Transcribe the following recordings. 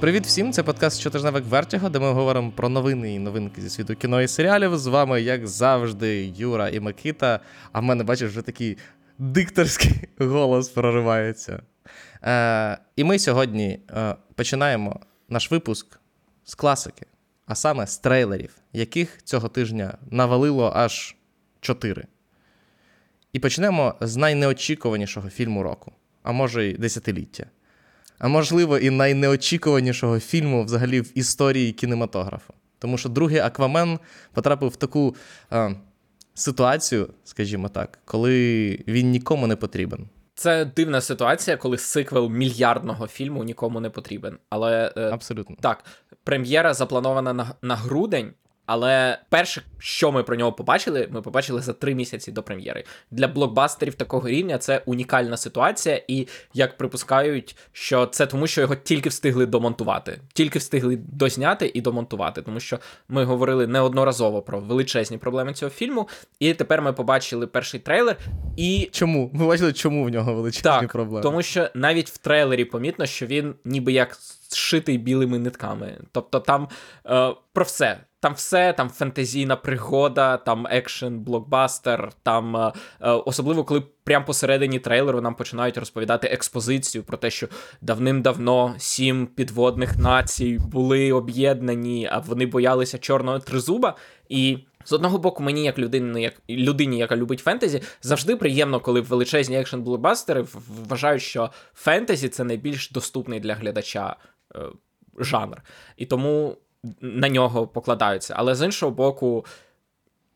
Привіт всім! Це подкаст Щотижневик Вертіго, де ми говоримо про новини і новинки зі світу кіно і серіалів. З вами, як завжди, Юра і Микита. А в мене, бачиш, вже такий дикторський голос проривається. Е, І ми сьогодні е, починаємо наш випуск з класики, а саме з трейлерів, яких цього тижня навалило аж чотири. І почнемо з найнеочікуванішого фільму року, а може й десятиліття. А можливо, і найнеочікуванішого фільму взагалі в історії кінематографу. Тому що другий Аквамен потрапив в таку е, ситуацію, скажімо так, коли він нікому не потрібен. Це дивна ситуація, коли сиквел мільярдного фільму нікому не потрібен. Але е, абсолютно так, прем'єра запланована на, на грудень. Але перше, що ми про нього побачили, ми побачили за три місяці до прем'єри. Для блокбастерів такого рівня це унікальна ситуація, і як припускають, що це тому, що його тільки встигли домонтувати, тільки встигли дозняти і домонтувати, тому що ми говорили неодноразово про величезні проблеми цього фільму, і тепер ми побачили перший трейлер. І чому ми бачили, чому в нього величезні так, проблеми? Тому що навіть в трейлері помітно, що він ніби як зшитий білими нитками. Тобто там е, про все. Там все, там фентезійна пригода, там екшен, блокбастер, там е, е, особливо коли прямо посередині трейлеру нам починають розповідати експозицію про те, що давним-давно сім підводних націй були об'єднані, а вони боялися чорного тризуба. І з одного боку, мені, як людині, як людині, яка любить фентезі, завжди приємно, коли величезні екшен блокбастери вважають, що фентезі це найбільш доступний для глядача е, жанр. І тому на нього покладаються. Але з іншого боку,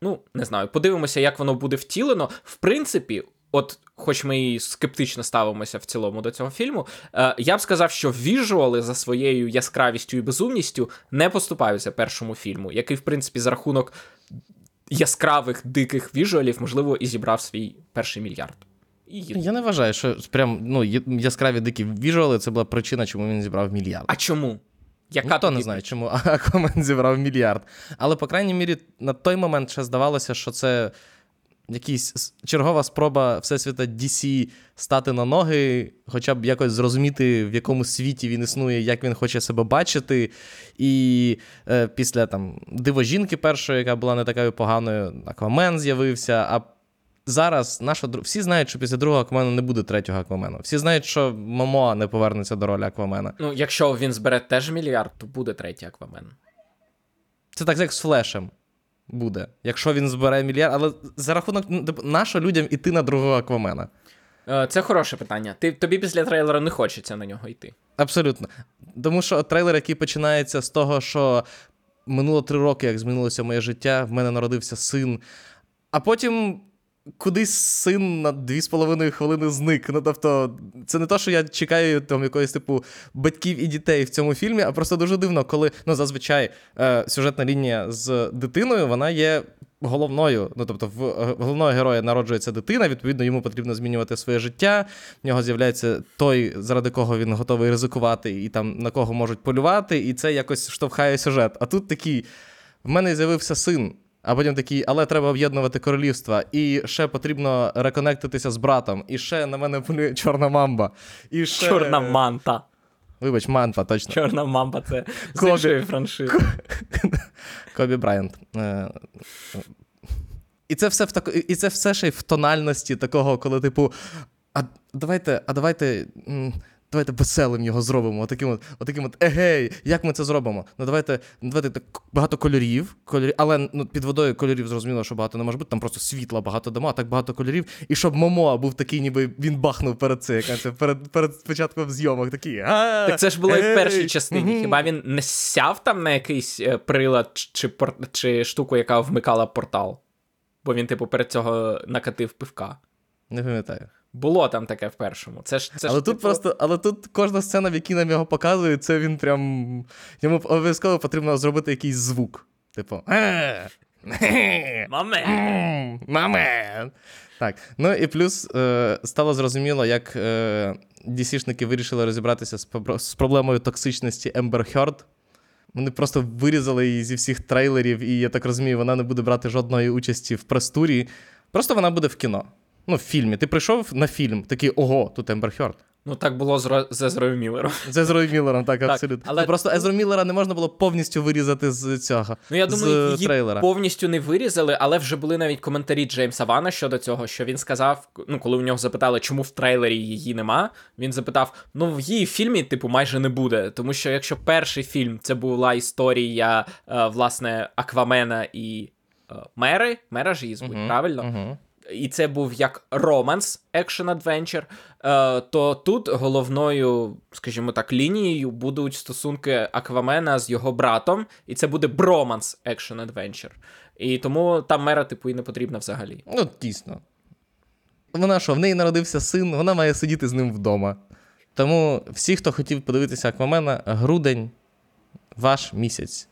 ну, не знаю, подивимося, як воно буде втілено. В принципі, от, хоч ми і скептично ставимося в цілому до цього фільму, е, я б сказав, що віжуали за своєю яскравістю і безумністю не поступаються першому фільму, який, в принципі, за рахунок яскравих диких віжуалів, можливо, і зібрав свій перший мільярд. І... Я не вважаю, що прям ну, яскраві дикі віжуали це була причина, чому він зібрав мільярд. А чому? Яка Ніхто не знає, чому Аквамен зібрав мільярд. Але, по крайній мірі, на той момент ще здавалося, що це якась чергова спроба Всесвіта DC стати на ноги, хоча б якось зрозуміти, в якому світі він існує, як він хоче себе бачити. І е, після там Дивожінки першої, яка була не такою поганою, Аквамен з'явився. а зараз наша всі знають, що після другого Аквамена не буде третього Аквамену. Всі знають, що Момоа не повернеться до ролі Аквамена. Ну, якщо він збере теж мільярд, то буде третій Аквамен. Це так як з Флешем буде. Якщо він збере мільярд, але за рахунок ну, типу, нащо людям іти на другого Аквамена? Е, це хороше питання. Ти, Тобі після трейлера не хочеться на нього йти. Абсолютно. Тому що трейлер, який починається з того, що минуло три роки, як змінилося моє життя, в мене народився син. А потім кудись син на дві з половиною хвилини зник. Ну, тобто, це не то, що я чекаю там якоїсь типу батьків і дітей в цьому фільмі, а просто дуже дивно, коли ну, зазвичай е, сюжетна лінія з дитиною вона є. Головною, ну тобто, в е, головного героя народжується дитина, відповідно, йому потрібно змінювати своє життя. В нього з'являється той, заради кого він готовий ризикувати, і там на кого можуть полювати, і це якось штовхає сюжет. А тут такий: в мене з'явився син. А потім такий, але треба об'єднувати королівства. І ще потрібно реконектитися з братом. І ще на мене полює чорна мамба. І ще... Чорна манта. Вибач, манта, точно. Чорна мамба це з іншої франшизи. Кобі Брайант. Е, і це все в так... і це все ще й в тональності такого, коли, типу, а давайте, а давайте. Давайте веселим його зробимо. Отаким от, отаким от егей, як ми це зробимо? Ну давайте давайте так багато кольорів, кольорів, але ну, під водою кольорів зрозуміло, що багато не може бути. Там просто світла багато дома, а так багато кольорів. І щоб Момо був такий, ніби він бахнув перед це, яка це перед перед початком зйомок. Такий, Так це ж було і в першій частині. Хіба він не сяв там на якийсь е, прилад чи, чи, чи штуку, яка вмикала портал? Бо він, типу, перед цього накатив пивка. Не пам'ятаю. Було там таке в першому. Це ж це але ж тут типу... просто, але тут кожна сцена, в якій нам його показують, це він прям. Йому обов'язково потрібно зробити якийсь звук. Типу. Мамен! Мамен! Так. Ну і плюс е, стало зрозуміло, як е, DC-шники вирішили розібратися з, з проблемою токсичності Ембер Герд. Вони просто вирізали її зі всіх трейлерів, і я так розумію, вона не буде брати жодної участі в прес-турі. Просто вона буде в кіно. Ну, в фільмі. Ти прийшов на фільм, такий ого, тут Ембер Герд. Ну, так було з, з Езрою Міллером. З Езрою Міллером, так, Так, абсолютно. але- Ну, Просто Езру Міллера не можна було повністю вирізати з цього. Ну, я думаю, з її трейлера. повністю не вирізали, але вже були навіть коментарі Джеймса Вана щодо цього, що він сказав: ну, коли у нього запитали, чому в трейлері її нема, він запитав: ну, в її фільмі, типу, майже не буде. Тому що якщо перший фільм це була історія, е, власне, Аквамена і е, Мери, Мера ж її звуть, Мгм, правильно? мгм. І це був як романс екшен адвенчер, е, то тут головною, скажімо так, лінією будуть стосунки Аквамена з його братом, і це буде броманс екшен адвенчер. І тому там мера, типу, і не потрібна взагалі. Ну, дійсно. Вона що, в неї народився син, вона має сидіти з ним вдома. Тому всі, хто хотів подивитися Аквамена, грудень ваш місяць.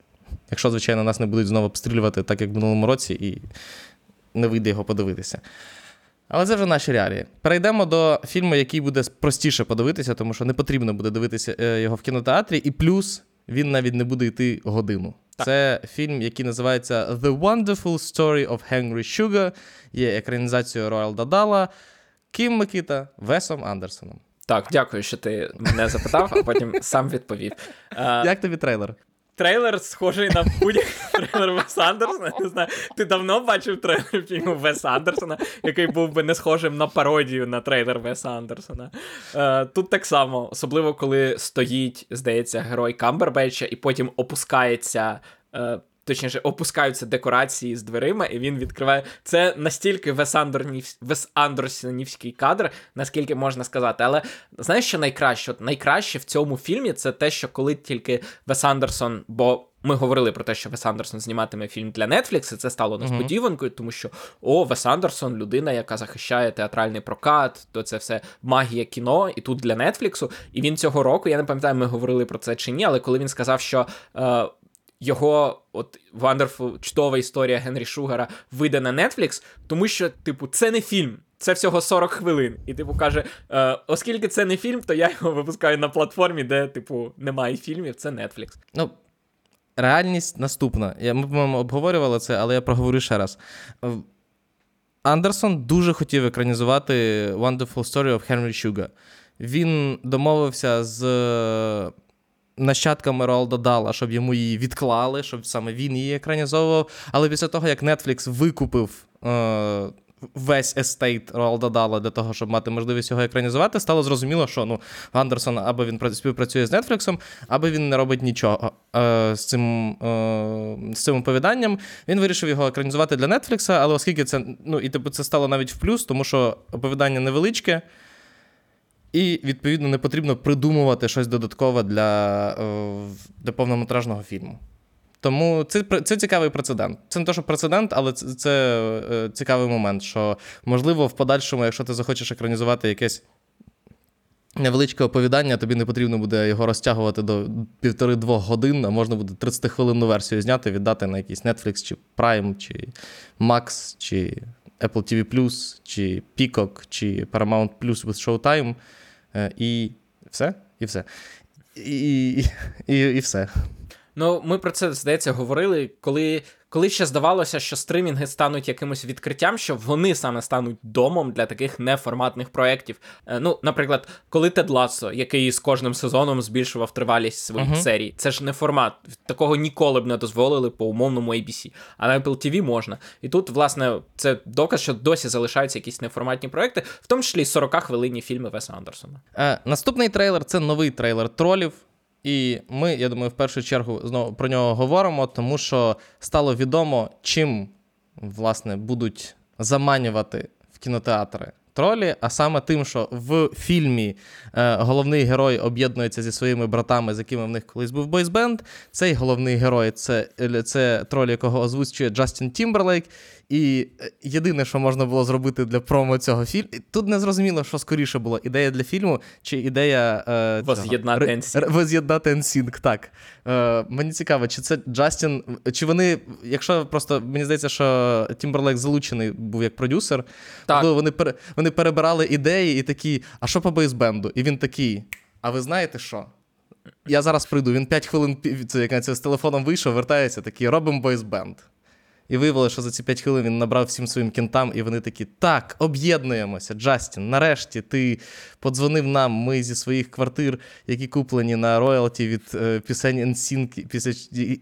Якщо, звичайно, нас не будуть знову обстрілювати, так як в минулому році, і не вийде його подивитися. Але це вже наші реалії. Перейдемо до фільму, який буде простіше подивитися, тому що не потрібно буде дивитися е, його в кінотеатрі, і плюс він навіть не буде йти годину. Так. Це фільм, який називається The Wonderful Story of Henry Sugar, є екранізацією Роялда Дала, Кім Микита, Весом Андерсоном. Так, дякую, що ти мене запитав, а потім сам відповів. Як тобі трейлер? Трейлер схожий на будь-який трейлер Веса Андерсона. Не знаю, ти давно бачив трейлер фільму Веса Андерсона, який був би не схожим на пародію на трейлер Веса Андерсона. Е, тут так само, особливо коли стоїть, здається, герой Камбербеча, і потім опускається. Е, Точніше, опускаються декорації з дверима, і він відкриває. Це настільки Вес, Андерсонівський кадр, наскільки можна сказати. Але знаєш, що найкраще? От найкраще в цьому фільмі це те, що коли тільки Вес Андерсон, бо ми говорили про те, що Вес Андерсон зніматиме фільм для Netflix, і це стало несподіванкою, тому що о, Вес Андерсон, людина, яка захищає театральний прокат, то це все магія кіно, і тут для Нетфліксу. І він цього року, я не пам'ятаю, ми говорили про це чи ні, але коли він сказав, що. Е, його от Wonderful, чудова історія Генрі Шугара вийде на Netflix, тому що, типу, це не фільм, це всього 40 хвилин. І, типу, каже: е, оскільки це не фільм, то я його випускаю на платформі, де, типу, немає фільмів, це Netflix. Ну, реальність наступна. Я, ми, по-моєму, обговорювали це, але я проговорю ще раз. Е, Андерсон дуже хотів екранізувати Wonderful Story of Henry Sugar. Він домовився з нащадками Роалда Дала, щоб йому її відклали, щоб саме він її екранізовував. Але після того, як Netflix викупив е, весь естейт Роалда Дала для того, щоб мати можливість його екранізувати, стало зрозуміло, що ну, Андерсон або він співпрацює з Netflix, або він не робить нічого е, з, цим, е, з цим оповіданням. Він вирішив його екранізувати для Netflix, але оскільки це, ну, і типу, це стало навіть в плюс, тому що оповідання невеличке. І, відповідно, не потрібно придумувати щось додаткове для, е, для повнометражного фільму. Тому це, це цікавий прецедент. Це не те, що прецедент, але це, це цікавий момент, що, можливо, в подальшому, якщо ти захочеш екранізувати якесь невеличке оповідання, тобі не потрібно буде його розтягувати до півтори-двох годин, а можна буде 30-хвилинну версію зняти, віддати на якийсь Netflix, чи Prime, чи Max, чи Apple TV+, чи Peacock, чи Paramount Plus with Showtime. Е, І все, і все. І, і, і, і все. Ну, ми про це, здається, говорили, коли, коли ще здавалося, що стримінги стануть якимось відкриттям, що вони саме стануть домом для таких неформатних проєктів. Е, Ну, наприклад, коли Тед Лассо, який з кожним сезоном збільшував тривалість своїх Мгм. серій, це ж не формат. Такого ніколи б не дозволили по умовному ABC. А на Apple TV можна. І тут, власне, це доказ, що досі залишаються якісь неформатні проекти, в тому числі й 40 хвилинні фільми Веса Андерсона. Е, наступний трейлер це новий трейлер тролів. І ми, я думаю, в першу чергу знову про нього говоримо, тому що стало відомо, чим власне будуть заманювати в кінотеатри тролі, а саме тим, що в фільмі е, головний герой об'єднується зі своїми братами, з якими в них колись був бойсбенд. Цей головний герой це, це троль, якого озвучує Джастін Тімберлейк. І е, єдине, що можна було зробити для промо цього фільму, тут не зрозуміло, що скоріше було: ідея для фільму чи ідея е, Воз'єднати NSYNC. воз'єднати NSYNC, так. Е, мені цікаво, чи це Джастін, чи вони, якщо просто мені здається, що Тімберлейк залучений був як продюсер, Так. вони, пере, вони перебирали ідеї і такі, а що по бейсбенду? І він такий, а ви знаєте що? Я зараз прийду, він 5 хвилин це, як це, з телефоном вийшов, вертається, такий, робимо бойсбенд. І виявилося, що за ці 5 хвилин він набрав всім своїм кінтам, і вони такі: так, об'єднуємося, Джастін. Нарешті ти подзвонив нам. Ми зі своїх квартир, які куплені на роялті від е, пісень NSYNC, після,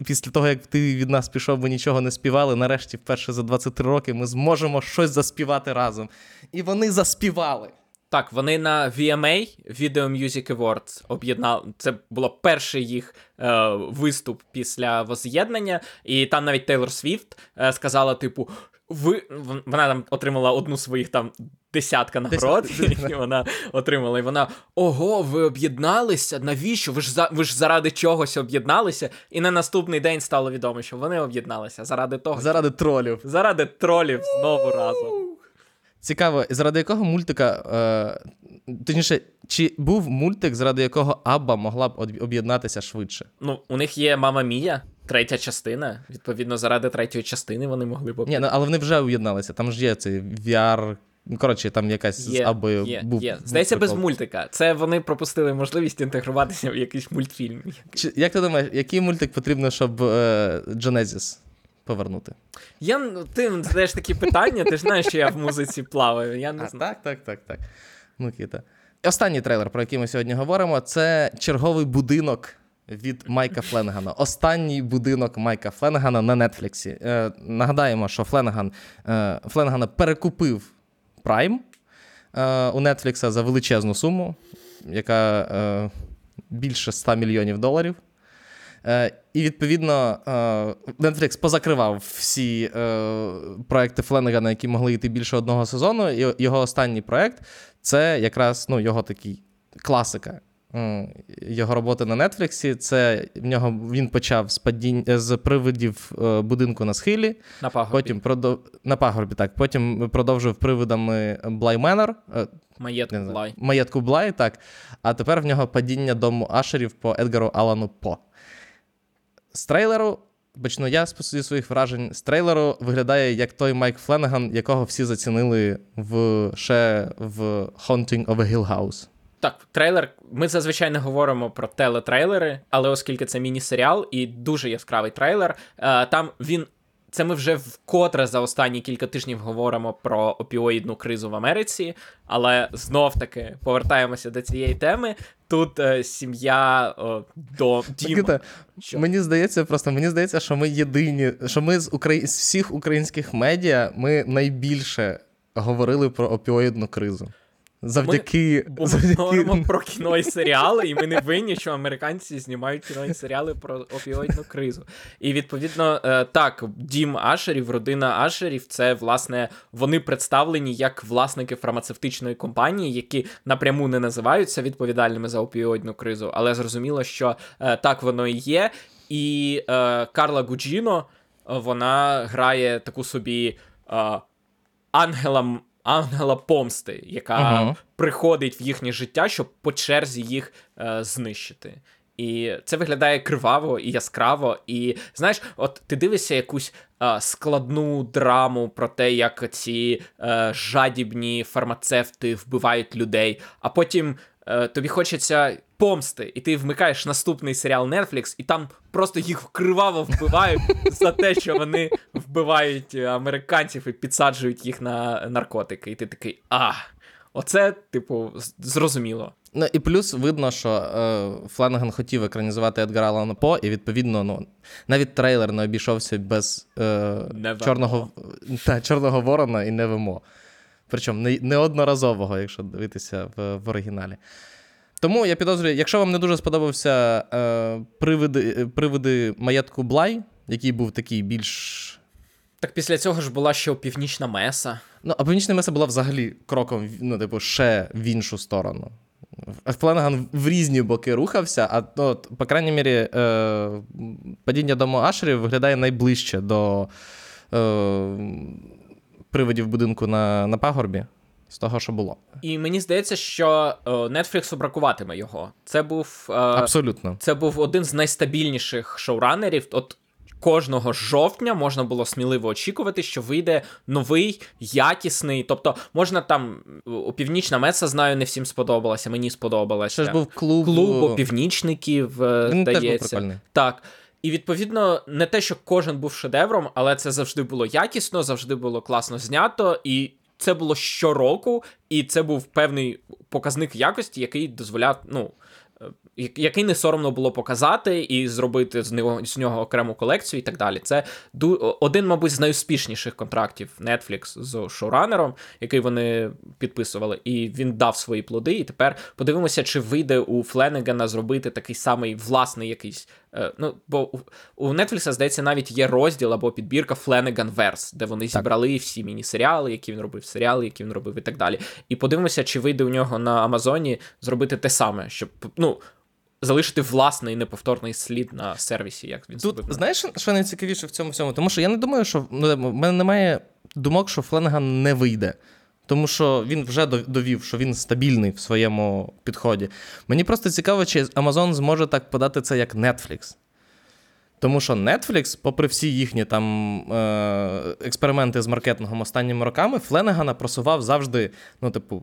після того, як ти від нас пішов, ми нічого не співали. Нарешті, вперше за 23 роки, ми зможемо щось заспівати разом. І вони заспівали. Так, вони на VMA Video Music Awards об'єднали. Це було перший їх е, виступ після воз'єднання, і там навіть Тейлор Свіфт е, сказала: типу, ви вона там отримала одну з своїх там десятка нагород, і вона отримала. І вона ого, ви об'єдналися? Навіщо? Ви ж за ви ж заради чогось об'єдналися? І на наступний день стало відомо, що вони об'єдналися заради того. Заради тролів. Заради тролів знову разом. Цікаво, заради якого мультика. Е, точніше, чи був мультик, заради якого Абба могла б об'єднатися швидше? Ну, у них є Мама Мія, третя частина. Відповідно, заради третьої частини вони могли б. Ні, ну, але вони вже об'єдналися. Там ж є цей VR. Ну, коротше, там якась є, з Абою є, був. Є. Здається, без мультика. Це вони пропустили можливість інтегруватися в якийсь мультфільм. Чи, Як ти думаєш, який мультик потрібно, щоб е, Genesis повернути? Я ти задаєш такі питання, ти ж знаєш, що я в музиці плаваю. Я не а, знаю. Так, так, так, так. Микита. Останній трейлер, про який ми сьогодні говоримо, це черговий будинок від Майка Фленгана. Останній будинок Майка Фленгана на Нетфліксі. Е, нагадаємо, що Фленган, е, Фленгана перекупив Prime е, у Нетфлікса за величезну суму, яка е, більше 100 мільйонів доларів. Е, І відповідно е, Netflix позакривав всі е, проекти Фленегана, які могли йти більше одного сезону. І його останній проект це якраз ну, його такий класика. Його роботи на Нетфліксі. Це в нього він почав з падінь з привидів будинку на схилі. На пагорбі. Потім продов... на пагорбі, так. Потім продовжив привидами Блай Менор. Маєтку Блай. Маєтку Блай, так. А тепер в нього падіння дому Ашерів по Едгару Алану По. З трейлеру, почну я зі своїх вражень. З трейлеру виглядає як той Майк Фленеган, якого всі зацінили в ще в Haunting of a Hill House. Так, трейлер. Ми зазвичай не говоримо про телетрейлери, але оскільки це міні-серіал і дуже яскравий трейлер, е, там він. Це ми вже вкотре за останні кілька тижнів говоримо про опіоїдну кризу в Америці, але знов таки повертаємося до цієї теми. Тут е, сім'я е, до Діма. Мені здається, просто мені здається, що ми єдині, що ми з Украї... з всіх українських медіа ми найбільше говорили про опіоїдну кризу. Завдяки ми, завдяки... про кіно і серіали, і ми не винні, що американці знімають кіно і серіали про опіоїдну кризу. І відповідно, е, так, дім Ашерів, родина Ашерів, це власне вони представлені як власники фармацевтичної компанії, які напряму не називаються відповідальними за опіоїдну кризу, але зрозуміло, що е, так воно і є. І е, Карла Гуджіно вона грає таку собі ангела ангела помсти, яка ага. приходить в їхнє життя, щоб по черзі їх е, знищити. І це виглядає криваво і яскраво. І знаєш, от ти дивишся якусь е, складну драму про те, як ці е, жадібні фармацевти вбивають людей, а потім тобі хочеться помсти, і ти вмикаєш наступний серіал Netflix, і там просто їх криваво вбивають за те, що вони вбивають американців і підсаджують їх на наркотики. І ти такий а. Оце, типу, зрозуміло. Ну і плюс видно, що е, Фленаган хотів екранізувати Едгара Алана По, і відповідно, ну навіть трейлер не обійшовся без е, чорного та, чорного ворона і невимо. Причому не, неодноразового, якщо дивитися в, в оригіналі. Тому я підозрюю, якщо вам не дуже сподобався е, привиди е, привиди маєтку Блай, який був такий більш. Так після цього ж була ще північна Меса. Ну, а північна Меса була взагалі кроком, ну, типу, ще в іншу сторону. Фленаган в різні боки рухався, а ну, по крайній мірі, е, падіння дому Ашерів виглядає найближче до е, привидів будинку на, на пагорбі з того, що було. І мені здається, що Netflix бракуватиме його. Це був е, абсолютно. Це був один з найстабільніших шоуранерів. От кожного жовтня можна було сміливо очікувати, що вийде новий, якісний. Тобто, можна там у Північна Меса знаю, не всім сподобалася. Мені сподобалася. Це ж був клуб клуб північників. Він здається. Теж був прикольний. Так. І відповідно, не те, що кожен був шедевром, але це завжди було якісно, завжди було класно знято, і це було щороку, і це був певний показник якості, який дозволяв, ну. е, Який не соромно було показати і зробити з нього з нього окрему колекцію, і так далі. Це ду- один, мабуть, з найуспішніших контрактів Netflix з шоуранером, який вони підписували, і він дав свої плоди. І тепер подивимося, чи вийде у Фленегана зробити такий самий власний якийсь. Е, ну, бо у- Netflix, здається, навіть є розділ або підбірка Фленеган Верс, де вони зібрали всі міні-серіали, які він робив, серіали, які він робив, і так далі. І подивимося, чи вийде у нього на Амазоні зробити те саме, щоб ну. Залишити власний неповторний слід на сервісі, як він Тут зробив. знаєш, що найцікавіше в цьому всьому? Тому що я не думаю, що ну, в мене немає думок, що Фленган не вийде. Тому що він вже довів, що він стабільний в своєму підході. Мені просто цікаво, чи Amazon зможе так подати це як Netflix. Тому що Netflix, попри всі їхні там е- експерименти з маркетингом останніми роками, Фленегана просував завжди, ну, типу,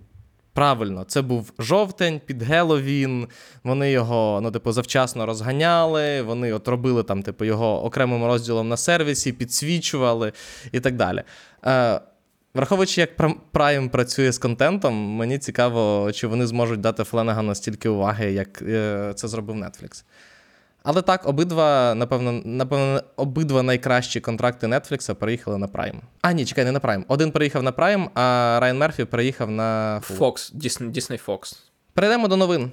правильно. Це був жовтень під Геловін. Вони його, ну, типу, завчасно розганяли. Вони от робили там, типу, його окремим розділом на сервісі, підсвічували і так далі. Е- Враховуючи, як Prime працює з контентом, мені цікаво, чи вони зможуть дати Фленегану стільки уваги, як е, це зробив Netflix. Але так, обидва, напевно, напевно, обидва найкращі контракти Netflix переїхали на Prime. А, ні, чекай, не на Prime. Один переїхав на Prime, а Райан Мерфі переїхав на. Fox, Disney, Disney Fox. Перейдемо до новин.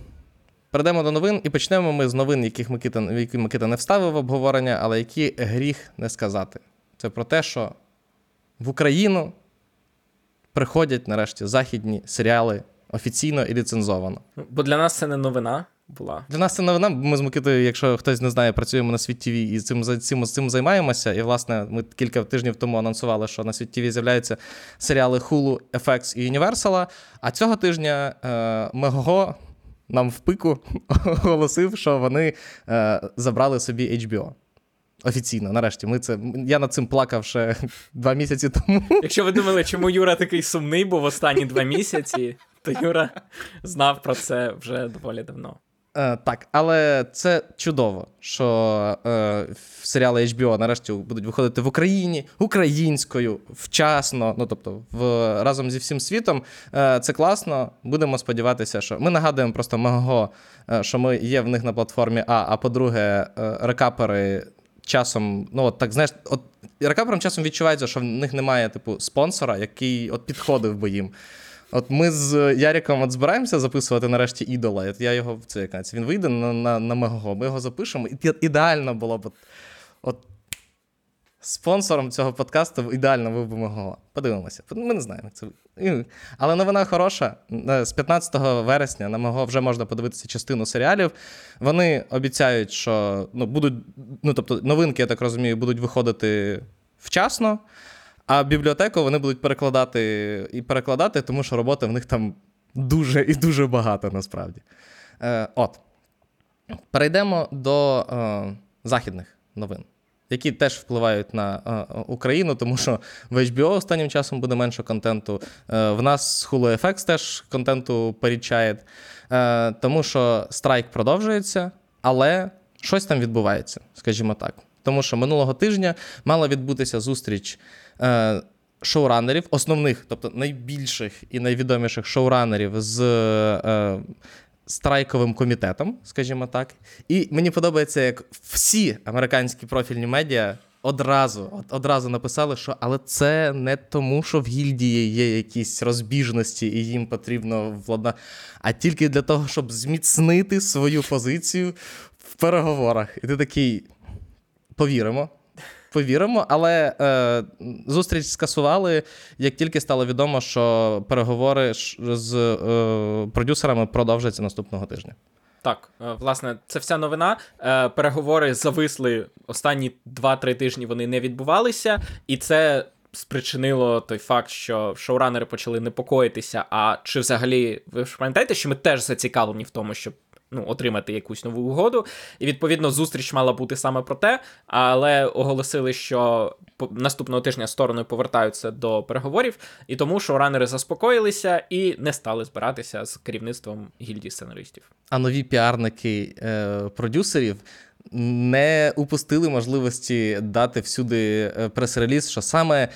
Перейдемо до новин і почнемо ми з новин, яких Микита, які Микита не вставив в обговорення, але які гріх не сказати. Це про те, що в Україну приходять нарешті західні серіали офіційно і ліцензовано. Ну, Бо для нас це не новина була. Для нас це новина. Ми з Микитою, якщо хтось не знає, працюємо на світ ТВ і цим, за- цим, цим займаємося. І, власне, ми кілька тижнів тому анонсували, що на світ ТВ з'являються серіали Hulu, FX і Universal. А цього тижня е, Мегого нам в пику оголосив, що вони е, забрали собі HBO. Офіційно, нарешті, ми це. Я над цим плакав ще два місяці тому. Якщо ви думали, чому Юра такий сумний був останні два місяці, то Юра знав про це вже доволі давно. Е, так, але це чудово, що е, серіали HBO нарешті будуть виходити в Україні українською, вчасно. Ну тобто, в разом зі всім світом. Е, це класно. Будемо сподіватися, що ми нагадуємо просто Мего, е, що ми є в них на платформі А. А по-друге, е, рекапери часом, ну от так знаєш, от рекаперам часом відчувається, що в них немає типу спонсора, який от підходив би їм. От ми з Яріком от збираємося записувати нарешті ідола. От я його це якась. Він вийде на, на, на Мегого, ми його запишемо. І ідеально було б. От, спонсором цього подкасту ідеально був би Мегого. Подивимося. Ми не знаємо, як це вийде. Але новина хороша. Е, З 15 вересня на Мего вже можна подивитися частину серіалів. Вони обіцяють, що ну, будуть, ну тобто, новинки, я так розумію, будуть виходити вчасно. А бібліотеку вони будуть перекладати і перекладати, тому що роботи в них там дуже і дуже багато насправді. Е, от. Перейдемо до е, західних новин, які теж впливають на е, Україну, тому що в HBO останнім часом буде менше контенту. Е, в нас з Hulu FX теж контенту порідчає. Е, тому що страйк продовжується, але щось там відбувається, скажімо так. Тому що минулого тижня мала відбутися зустріч шоуранерів, основних, тобто найбільших і найвідоміших шоуранерів з страйковим комітетом, скажімо так. І мені подобається, як всі американські профільні медіа одразу, одразу написали, що але це не тому, що в гільдії є якісь розбіжності і їм потрібно влада, а тільки для того, щоб зміцнити свою позицію в переговорах. І ти такий повіримо. Повіримо, але е, зустріч скасували, як тільки стало відомо, що переговори з е, продюсерами продовжаться наступного тижня. Так, е, власне, це вся новина. Е, Переговори зависли останні 2-3 тижні. Вони не відбувалися, і це спричинило той факт, що шоуранери почали непокоїтися. А чи взагалі ви ж пам'ятаєте, що ми теж зацікавлені в тому, щоб ну, отримати якусь нову угоду? І відповідно зустріч мала бути саме про те, але оголосили, що наступного тижня сторони повертаються до переговорів, і тому шоуранери заспокоїлися і не стали збиратися з керівництвом гільдії сценаристів. А нові піарники е, продюсерів не упустили можливості дати всюди е, прес-реліз, що саме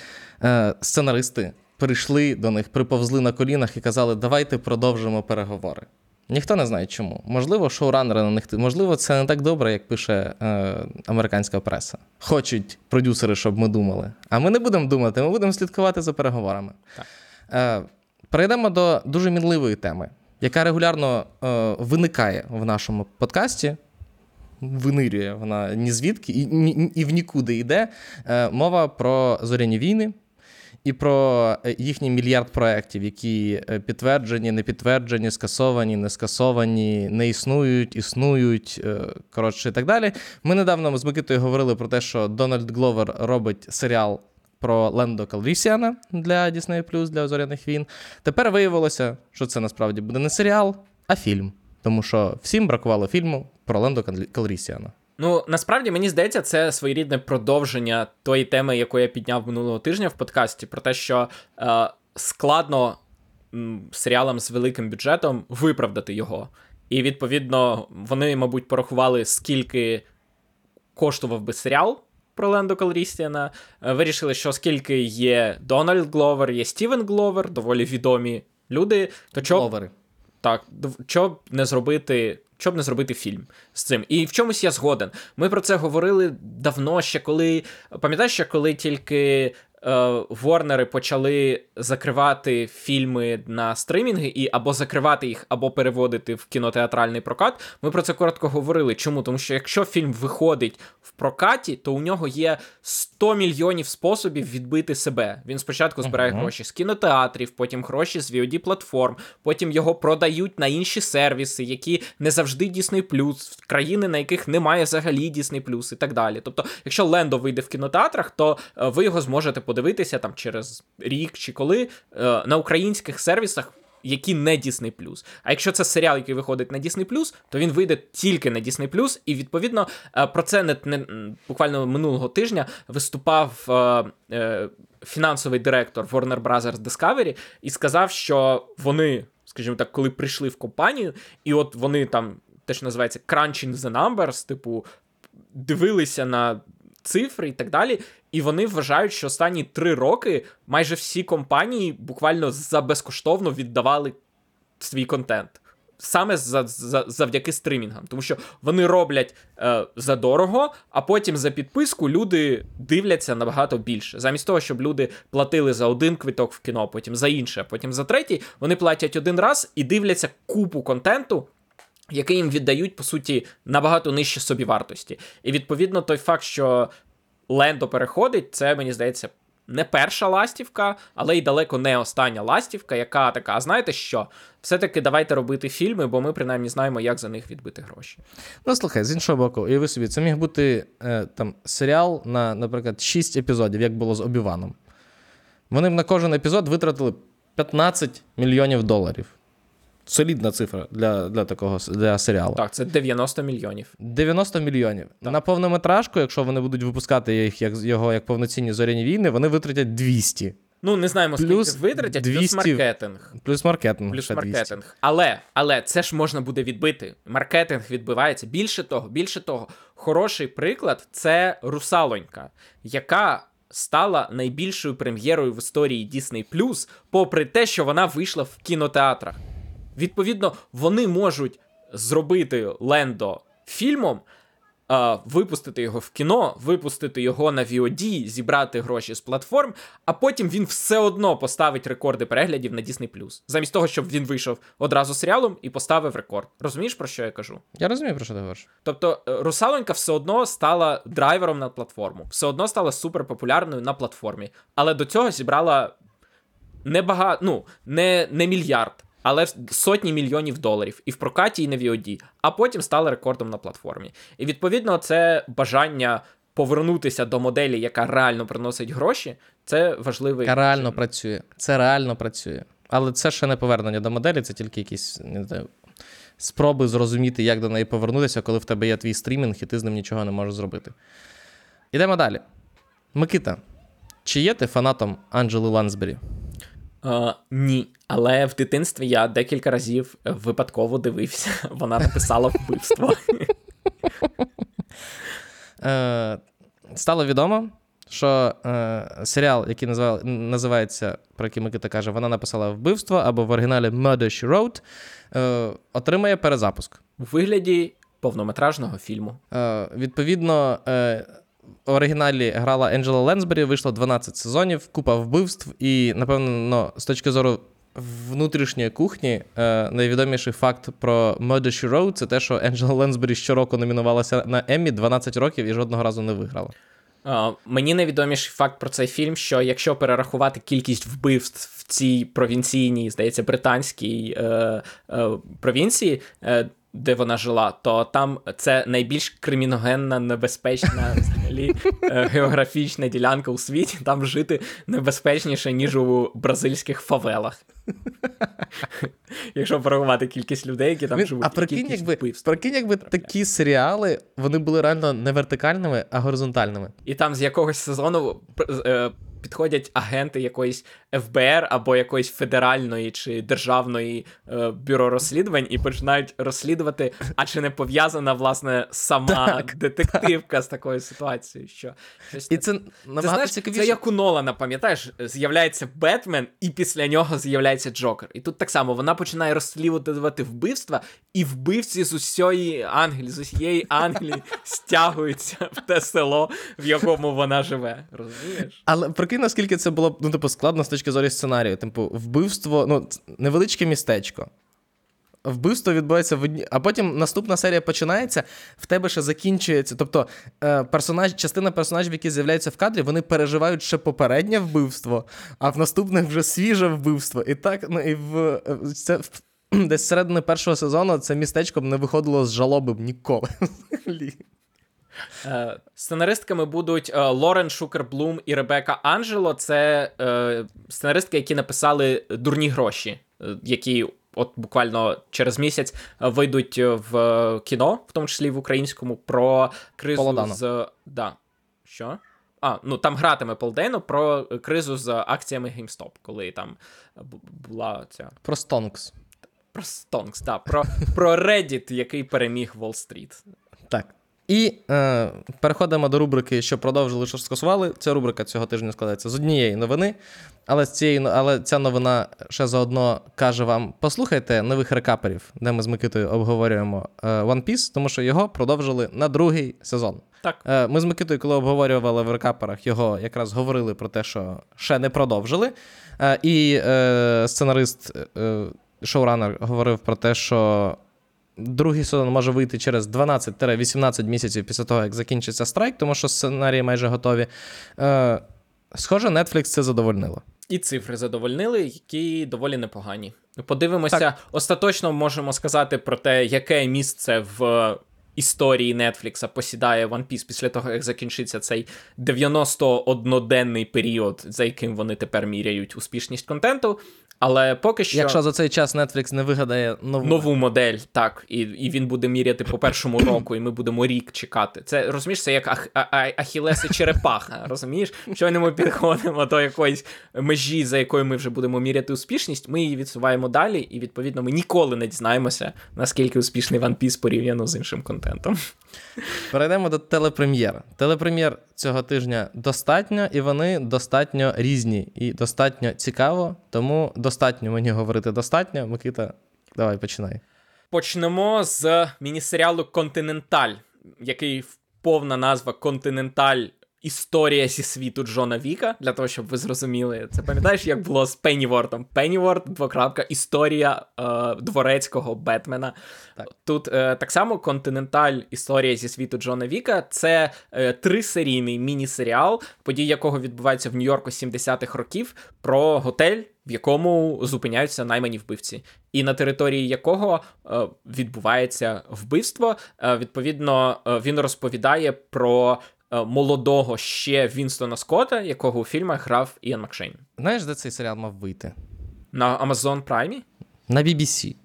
е, сценаристи прийшли до них, приповзли на колінах і казали, давайте продовжимо переговори. Ніхто не знає чому. Можливо, шоуранери на них можливо, це не так добре, як пише е, американська преса. Хочуть продюсери, щоб ми думали. А ми не будемо думати, ми будемо слідкувати за переговорами. Так. Е, перейдемо до дуже мінливої теми, яка регулярно е, виникає в нашому подкасті. Винирює вона ні звідки і, ні, і в нікуди йде. Е, мова про зоряні війни і про е, їхній мільярд проєктів, які е, підтверджені, не підтверджені, скасовані, не скасовані, не існують, існують, е, коротше і так далі. Ми недавно з Микитою говорили про те, що Дональд Гловер робить серіал. Про Лендо Калрісіана для Disney+, для зоряних війн. Тепер виявилося, що це насправді буде не серіал, а фільм. Тому що всім бракувало фільму про Лендо Калрісіана. Ну, насправді мені здається, це своєрідне продовження тої теми, яку я підняв минулого тижня в подкасті, про те, що е, складно м, серіалам з великим бюджетом виправдати його. І відповідно вони, мабуть, порахували, скільки коштував би серіал про Лендо Калріссіана. Е, вирішили, що оскільки є Дональд Гловер, є Стівен Гловер, доволі відомі люди, то чого Гловери. так, б не зробити. Щоб не зробити фільм з цим. І в чомусь я згоден. Ми про це говорили давно ще коли. Пам'ятаєш, ще коли тільки Ворнери почали закривати фільми на стримінги, і або закривати їх, або переводити в кінотеатральний прокат. Ми про це коротко говорили. Чому? Тому що якщо фільм виходить в прокаті, то у нього є 100 мільйонів способів відбити себе. Він спочатку збирає uh-huh. гроші з кінотеатрів, потім гроші з VOD платформ, потім його продають на інші сервіси, які не завжди Disney+, в країни, на яких немає взагалі Disney+, і так далі. Тобто, якщо Лендо вийде в кінотеатрах, то е, ви його зможете подивитися там через рік чи коли е, на українських сервісах. Які не Disney+. А якщо це серіал, який виходить на Disney+, то він вийде тільки на Disney+, і відповідно е, про це не, не буквально минулого тижня виступав е, е, фінансовий директор Warner Bros. Discovery і сказав, що вони, скажімо так, коли прийшли в компанію, і от вони там те, що називається crunching the numbers, типу дивилися на цифри і так далі. І вони вважають, що останні три роки майже всі компанії буквально за безкоштовно віддавали свій контент. Саме за, за, завдяки стримінгам, тому що вони роблять е, за дорого, а потім за підписку люди дивляться набагато більше. Замість того, щоб люди платили за один квиток в кіно, потім за інше, а потім за третій, вони платять один раз і дивляться купу контенту, який їм віддають, по суті, набагато нижче собівартості. І відповідно той факт, що Лендо переходить, це мені здається. Не перша ластівка, але й далеко не остання ластівка, яка така, а знаєте що? Все-таки давайте робити фільми, бо ми принаймні знаємо, як за них відбити гроші. Ну, слухай, з іншого боку, уяви собі, це міг бути е, там серіал на, наприклад, 6 епізодів, як було з Обіваном. Вони б на кожен епізод витратили 15 мільйонів доларів. Солідна цифра для для такого для серіалу. Так, це 90 мільйонів. 90 мільйонів. Так. На повнометражку, якщо вони будуть випускати їх як його як повноцінні зоряні війни, вони витратять 200. Ну, не знаємо, плюс скільки витратять, 200, плюс маркетинг. Плюс маркетинг. Плюс маркетинг. Але але це ж можна буде відбити. Маркетинг відбивається. Більше того, більше того, хороший приклад це русалонька, яка. Стала найбільшою прем'єрою в історії Disney+, попри те, що вона вийшла в кінотеатрах. Відповідно, вони можуть зробити Лендо фільмом, е, випустити його в кіно, випустити його на VOD, зібрати гроші з платформ, а потім він все одно поставить рекорди переглядів на Disney+. Замість того, щоб він вийшов одразу серіалом і поставив рекорд. Розумієш, про що я кажу? Я розумію, про що ти говориш. Тобто, Русалонька все одно стала драйвером на платформу, все одно стала суперпопулярною на платформі, але до цього зібрала не багато, ну, не, не мільярд але сотні мільйонів доларів і в прокаті, і на VOD, а потім стали рекордом на платформі. І відповідно, це бажання повернутися до моделі, яка реально приносить гроші, це важливий. Яка реально працює. Це реально працює. Але це ще не повернення до моделі, це тільки якісь не знаю, спроби зрозуміти, як до неї повернутися, коли в тебе є твій стрімінг, і ти з ним нічого не можеш зробити. Ідемо далі. Микита, чи є ти фанатом Анджели Лансбері? Uh, ні, але в дитинстві я декілька разів випадково дивився. Вона написала вбивство. Е, Стало відомо, що е, серіал, який називав, називається, про який Микита каже, вона написала вбивство або в оригіналі Murder She Wrote, е, отримає перезапуск. У вигляді повнометражного фільму. Е, відповідно, е, оригіналі грала Енджела Ленсбері, вийшло 12 сезонів, купа вбивств, і, напевно, з точки зору внутрішньої кухні, е, найвідоміший факт про Murder She Wrote – це те, що Енджела Ленсбері щороку номінувалася на Еммі 12 років і жодного разу не виграла. Мені найвідоміший факт про цей фільм, що якщо перерахувати кількість вбивств в цій провінційній, здається, британській е, е, провінції, е, де вона жила, то там це найбільш криміногенна, небезпечна взагалі е, географічна ділянка у світі. Там жити небезпечніше, ніж у бразильських фавелах. Якщо порахувати кількість людей, які там Він- живуть, а прикинь, якби, вбивств. прикинь, якби такі серіали вони були реально не вертикальними, а горизонтальними. І там з якогось сезону е, підходять агенти якоїсь ФБР або якоїсь федеральної чи державної е, бюро розслідувань і починають розслідувати, а чи не пов'язана власне сама детективка з такою ситуацією. Що щось І так- це Ти знаєш, цікавіше. це як у Нолана, пам'ятаєш, з'являється Бетмен, і після нього з'являється Джокер. І тут так само вона починає розслідувати вбивства, і вбивці з усієї Англії, з усієї Англії стягуються в те село, в якому вона живе. Розумієш? Але прикинь, наскільки це було ну, типу, складно з точки зору сценарію. Типу, вбивство, ну, невеличке містечко. Вбивство відбувається в одній, а потім наступна серія починається, в тебе ще закінчується. Тобто е, персонаж, частина персонажів, які з'являються в кадрі, вони переживають ще попереднє вбивство, а в наступних вже свіже вбивство. І так, ну і в е, це десь середини першого сезону це містечко б не виходило з жалоби б ніколи. Е, Сценаристками будуть е, Лорен Шукерблум і Ребека Анджело. Це е, сценаристки, які написали дурні гроші, які от буквально через місяць вийдуть в кіно, в тому числі в українському, про кризу Полодано. з. Да. Що? А, ну там гратиме Полдейно про кризу з акціями GameStop, коли там була ця. Про Стонкс. Про Stonks, да, про, про Reddit, який переміг Wall Street. Так. І е, переходимо до рубрики, що продовжили, що скасували. Ця рубрика цього тижня складається з однієї новини, але, з цієї, але ця новина ще заодно каже вам: послухайте нових рекаперів, де ми з Микитою обговорюємо е, One Piece, тому що його продовжили на другий сезон. Так. Е, Ми з Микитою, коли обговорювали в рекаперах його, якраз говорили про те, що ще не продовжили. Е, І е, сценарист, е, шоуранер говорив про те, що другий сезон може вийти через 12-18 місяців після того, як закінчиться страйк, тому що сценарії майже готові. Е, Схоже, Netflix це задовольнило. І цифри задовольнили, які доволі непогані. Подивимося, Так. остаточно можемо сказати про те, яке місце в історії Нетфлікса посідає One Piece після того, як закінчиться цей 91-денний період, за яким вони тепер міряють успішність контенту. Але поки що Якщо за цей час Netflix не вигадає нову. нову модель, так, і, і він буде міряти по першому року, і ми будемо рік чекати. Це розумієш, це як ах, а, а, Ахілес і черепаха. Розумієш? Щойно ми підходимо до якоїсь межі, за якою ми вже будемо міряти успішність, ми її відсуваємо далі, і відповідно ми ніколи не дізнаємося, наскільки успішний One Piece порівняно з іншим контентом. Перейдемо до телепрем'єр. Телепрем'єр цього тижня достатньо, і вони достатньо різні і достатньо цікаво. Тому достатньо мені говорити достатньо. Микита, давай починай. Почнемо з міні-серіалу Континенталь, який повна назва Континенталь. Історія зі світу Джона Віка, для того, щоб ви зрозуміли. Це пам'ятаєш, як було з Пеннівортом? Пенніворт, двокрапка, історія е, дворецького Бетмена. Так. Тут е, так само Континенталь Історія зі світу Джона Віка. Це е, трисерійний міні-серіал, події якого відбуваються в Нью-Йорку 70-х років, про готель, в якому зупиняються наймані вбивці, і на території якого е, відбувається вбивство. Е, відповідно, е, він розповідає про молодого ще Вінстона Скотта, якого у фільмах грав Іан Макшейн. Знаєш, де цей серіал мав вийти? На Amazon Prime? На BBC.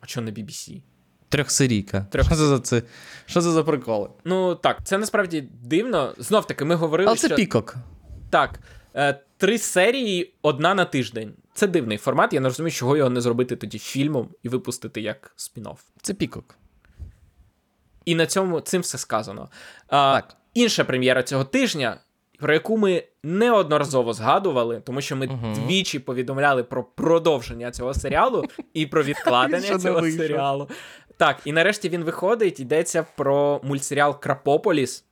А що на BBC? Трьохсерійка. Трьох- Що це за це? Що це за приколи? Ну так, це насправді дивно. Знов таки, ми говорили, Але це що пікок. так. Е, три серії, одна на тиждень. Це дивний формат. Я не розумію, чого його не зробити тоді фільмом і випустити як спін-офф. Це пікок. І на цьому цим все сказано. А, Так. Інша прем'єра цього тижня, про яку ми неодноразово згадували, тому що ми Мгм. двічі повідомляли про продовження цього серіалу і про відкладення цього серіалу. Так, і нарешті він виходить. Йдеться про мультсеріал Крапополіс.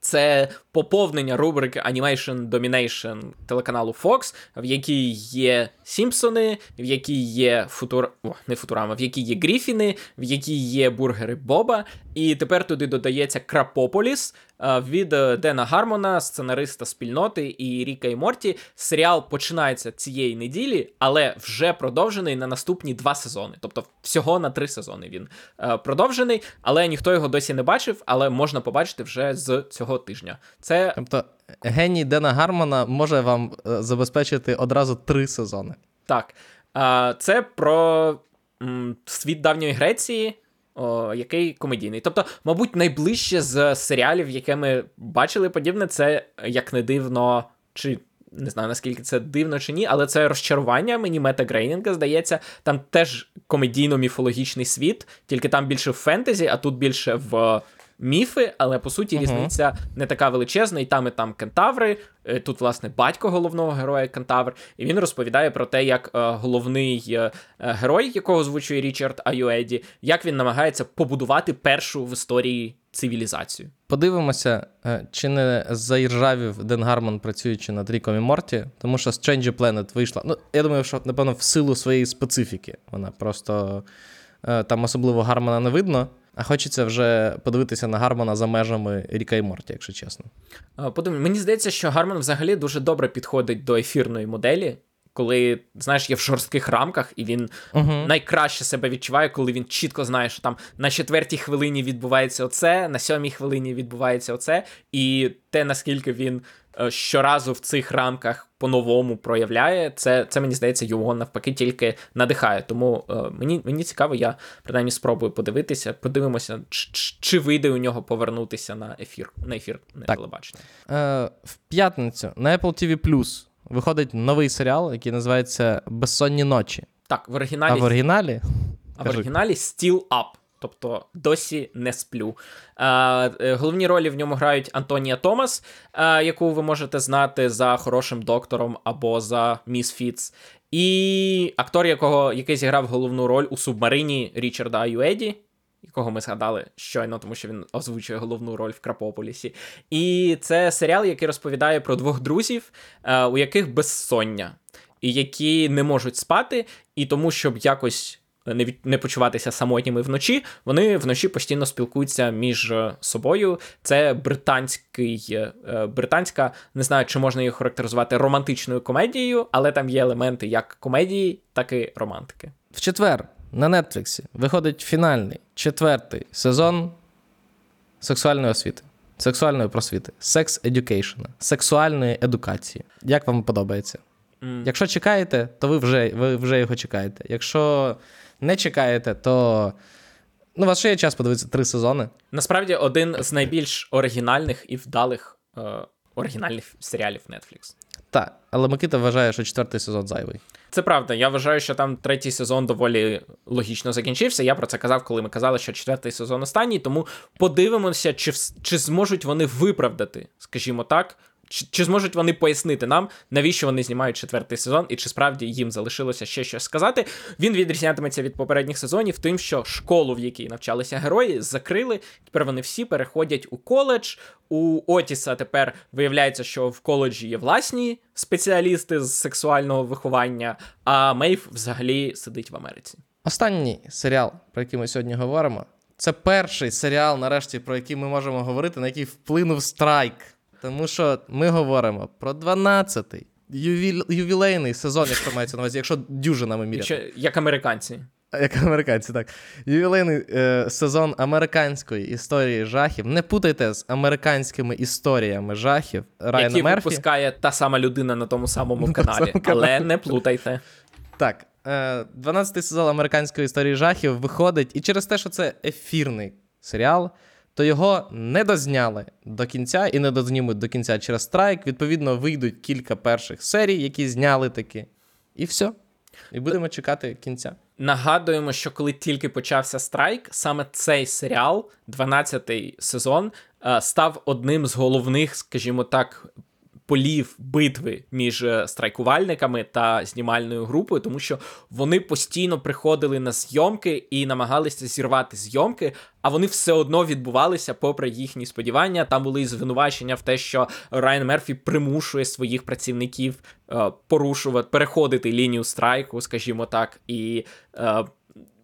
Це поповнення рубрики Animation Domination телеканалу Fox, в якій є Сімпсони, в якій є Футур... О, не Футурама, в якій є Гріфіни, в якій є бургери Боба. І тепер туди додається Крапополіс від е, Дена Гармона, сценариста спільноти і Ріка і Морті. Серіал починається цієї неділі, але вже продовжений на наступні два сезони. Тобто всього на три сезони він е, продовжений, але ніхто його досі не бачив, але можна побачити вже з цього тижня. Це Тобто, геній Дена Гармона може вам е, забезпечити одразу три сезони. Так. Це про світ давньої Греції, о, який комедійний. Тобто, мабуть, найближче з серіалів, яке ми бачили подібне, це як не дивно, чи. Не знаю наскільки це дивно чи ні, але це розчарування мені Мета Грейнінга, здається. Там теж комедійно-міфологічний світ, тільки там більше в фентезі, а тут більше в міфи, але по суті Мгм. різниця не така величезна, і там, і там кентаври. Е, Тут, власне, батько головного героя Кентавр, і він розповідає про те, як е, головний е, герой, якого озвучує Річард Аюеді, як він намагається побудувати першу в історії цивілізацію. Подивимося, чи не заіржавів Ден Гармон, працюючи над Ріком і Морті, тому що Strange Planet вийшла. Ну, я думаю, що, напевно, в силу своєї специфіки. Вона просто там особливо Гармона не видно, а хочеться вже подивитися на Гармана за межами Ріка і Морті, якщо чесно. Подумай, мені здається, що Гарман взагалі дуже добре підходить до ефірної моделі. Коли знаєш, є в жорстких рамках, і він Угу. найкраще себе відчуває, коли він чітко знає, що там на четвертій хвилині відбувається оце, на сьомій хвилині відбувається оце, і те, наскільки він е, щоразу в цих рамках по-новому проявляє, це, це мені здається, його навпаки тільки надихає. Тому е, мені, мені цікаво, я принаймні спробую подивитися, подивимося, чи, чи- вийде у нього повернутися на ефір, на ефір на телебачення. Е, в п'ятницю на Apple TV Plus виходить новий серіал, який називається Безсонні ночі. Так, в А оригіналі в оригіналі А в оригіналі Still Up, тобто досі не сплю. Е, головні ролі в ньому грають Антонія Томас, а, яку ви можете знати за хорошим доктором або за Міс Фіц. І актор, якого, який зіграв головну роль у субмарині Річарда Аюеді, якого ми згадали щойно, тому що він озвучує головну роль в Крапополісі. І це серіал, який розповідає про двох друзів, е, у яких безсоння, і які не можуть спати, і тому, щоб якось не, від... не почуватися самотніми вночі, вони вночі постійно спілкуються між е, собою. Це британський, е, британська, не знаю, чи можна її характеризувати романтичною комедією, але там є елементи як комедії, так і романтики. В четвер на Нетфліксі виходить фінальний четвертий сезон сексуальної освіти, сексуальної просвіти, секс едюкейшена, сексуальної едукації. Як вам подобається? М. Якщо чекаєте, то ви вже, ви вже його чекаєте. Якщо не чекаєте, то ну, у вас ще є час подивитися три сезони. Насправді один з найбільш оригінальних і вдалих е, оригінальних серіалів Netflix. Так, але Микита вважає, що четвертий сезон зайвий. Це правда. Я вважаю, що там третій сезон доволі логічно закінчився. Я про це казав, коли ми казали, що четвертий сезон останній. Тому подивимося, чи, чи зможуть вони виправдати, скажімо так. Чи, чи зможуть вони пояснити нам, навіщо вони знімають четвертий сезон, і чи справді їм залишилося ще щось сказати? Він відрізнятиметься від попередніх сезонів, тим, що школу, в якій навчалися герої, закрили. Тепер вони всі переходять у коледж. У Отіса тепер виявляється, що в коледжі є власні спеціалісти з сексуального виховання, а Мейв взагалі сидить в Америці. Останній серіал, про який ми сьогодні говоримо, це перший серіал, нарешті, про який ми можемо говорити, на який вплинув страйк. Тому що ми говоримо про 12-й ювіл... ювілейний сезон, якщо мається на увазі, якщо дюжинами міряти. Як американці. Як американці, так. Ювілейний е, сезон американської історії жахів. Не путайте з американськими історіями жахів Райана які Мерфі. випускає та сама людина на тому самому На каналі. самому каналі. Але не плутайте. Так, е, 12-й сезон американської історії жахів виходить, і через те, що це ефірний серіал, то його не дозняли до кінця і не дознімуть до кінця через страйк. Відповідно, вийдуть кілька перших серій, які зняли таки. І все. І будемо чекати кінця. Нагадуємо, що коли тільки почався страйк, саме цей серіал, 12-й сезон, е, став одним з головних, скажімо так, полів битви між е, страйкувальниками та знімальною групою, тому що вони постійно приходили на зйомки і намагалися зірвати зйомки, а вони все одно відбувалися попри їхні сподівання. Там були звинувачення в те, що Райан Мерфі примушує своїх працівників е, порушувати, переходити лінію страйку, скажімо так, і. Е,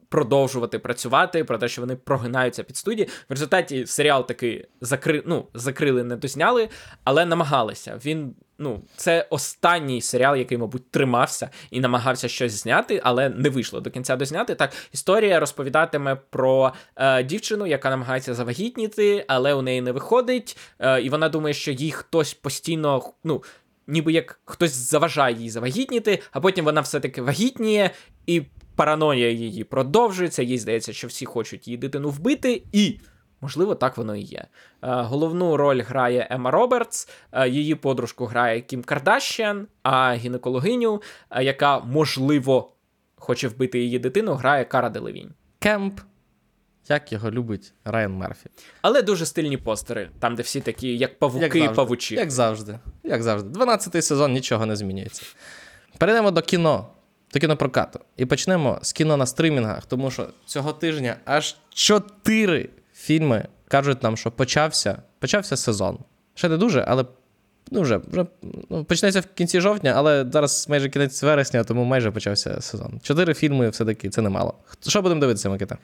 Продовжувати працювати про те, що вони прогинаються під студії. В результаті серіал таки закри... ну, закрили, не дозняли, але намагалися. Він ну, це останній серіал, який, мабуть, тримався і намагався щось зняти, але не вийшло до кінця дозняти. Так, історія розповідатиме про е, дівчину, яка намагається завагітніти, але у неї не виходить. Е, і вона думає, що їй хтось постійно, ну. Ніби як хтось заважає їй завагітніти, а потім вона все-таки вагітніє, і параноя її продовжується. Їй здається, що всі хочуть її дитину вбити, і можливо так воно і є. Е, головну роль грає Ема Робертс, е, її подружку грає Кім Кардашіан, а гінекологиню, е, яка можливо хоче вбити її дитину, грає Кара Делевінь. Camp. Як його любить Райан Мерфі. Але дуже стильні постери, там, де всі такі, як павуки Як і павучі. Як завжди. Як завжди. 12-й сезон нічого не змінюється. Перейдемо до кіно, до кінопрокату. І почнемо з кіно на стримінгах, тому що цього тижня аж чотири фільми кажуть нам, що почався, почався сезон. Ще не дуже, але ну вже, вже ну, почнеться в кінці жовтня, але зараз майже кінець вересня, тому майже почався сезон. Чотири фільми все-таки це немало. Що будемо дивитися, Микита?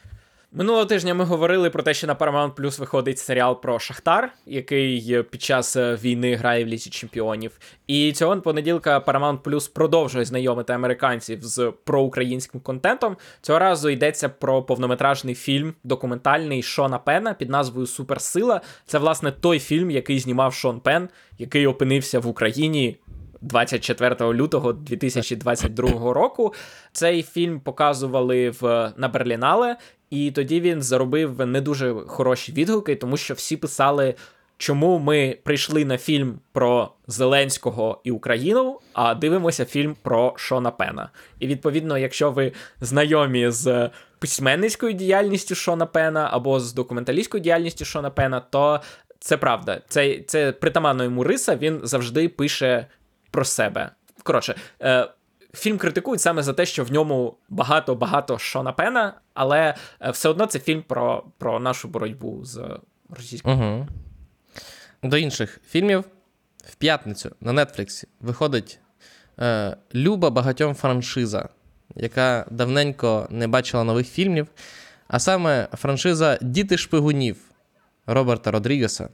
Минулого тижня ми говорили про те, що на Paramount Plus виходить серіал про Шахтар, який під час е, війни грає в лісі чемпіонів. І цього понеділка Paramount Plus продовжує знайомити американців з проукраїнським контентом. Цього разу йдеться про повнометражний фільм документальний Шона Пена під назвою Суперсила. Це власне той фільм, який знімав Шон Пен, який опинився в Україні 24 лютого 2022 року. Цей фільм показували в на Берлінале, і тоді він заробив не дуже хороші відгуки, тому що всі писали. Чому ми прийшли на фільм про Зеленського і Україну, а дивимося фільм про Шона Пена? І відповідно, якщо ви знайомі з письменницькою діяльністю Шона Пена або з документалістською діяльністю Шона Пена, то це правда. Це це притаманно йому риса. Він завжди пише про себе. Коротше, е, фільм критикують саме за те, що в ньому багато-багато Шона Пена, але е, все одно це фільм про, про нашу боротьбу з російською. Угу. До інших фільмів в п'ятницю на Нетфліксі виходить е, Люба багатьом франшиза, яка давненько не бачила нових фільмів. А саме франшиза Діти шпигунів Роберта Родрігеса,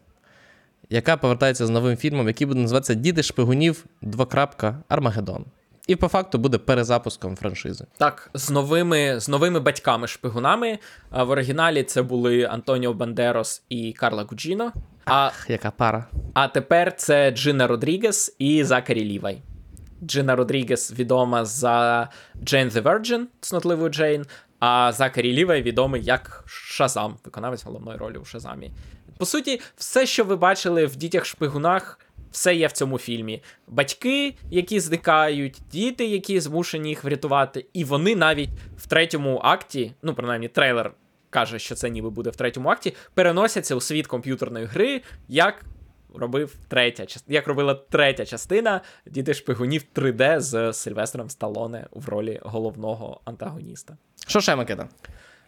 яка повертається з новим фільмом, який буде називатися Діти шпигунів двокрапка Армагеддон. І по факту буде перезапуском франшизи. Так, з новими з новими батьками-шпигунами. В оригіналі це були Антоніо Бандерос і Карла Гуджіно. А, Ах, яка пара. а тепер це Джина Родрігес і Закарі Лівай. Джина Родрігес відома за Джейн the Virgin, цнотливу Джейн, а Закарі Лівай відомий як Шазам, виконавець головної ролі у Шазамі. По суті, все, що ви бачили в дітях-шпигунах, все є в цьому фільмі. Батьки, які зникають, діти, які змушені їх врятувати, і вони навіть в третьому акті, ну принаймні трейлер каже, що це ніби буде в третьому акті, переносяться у світ комп'ютерної гри, як робив третя як робила третя частина Діти шпигунів 3D з Сильвестром Сталоне в ролі головного антагоніста. Що ще, Микита?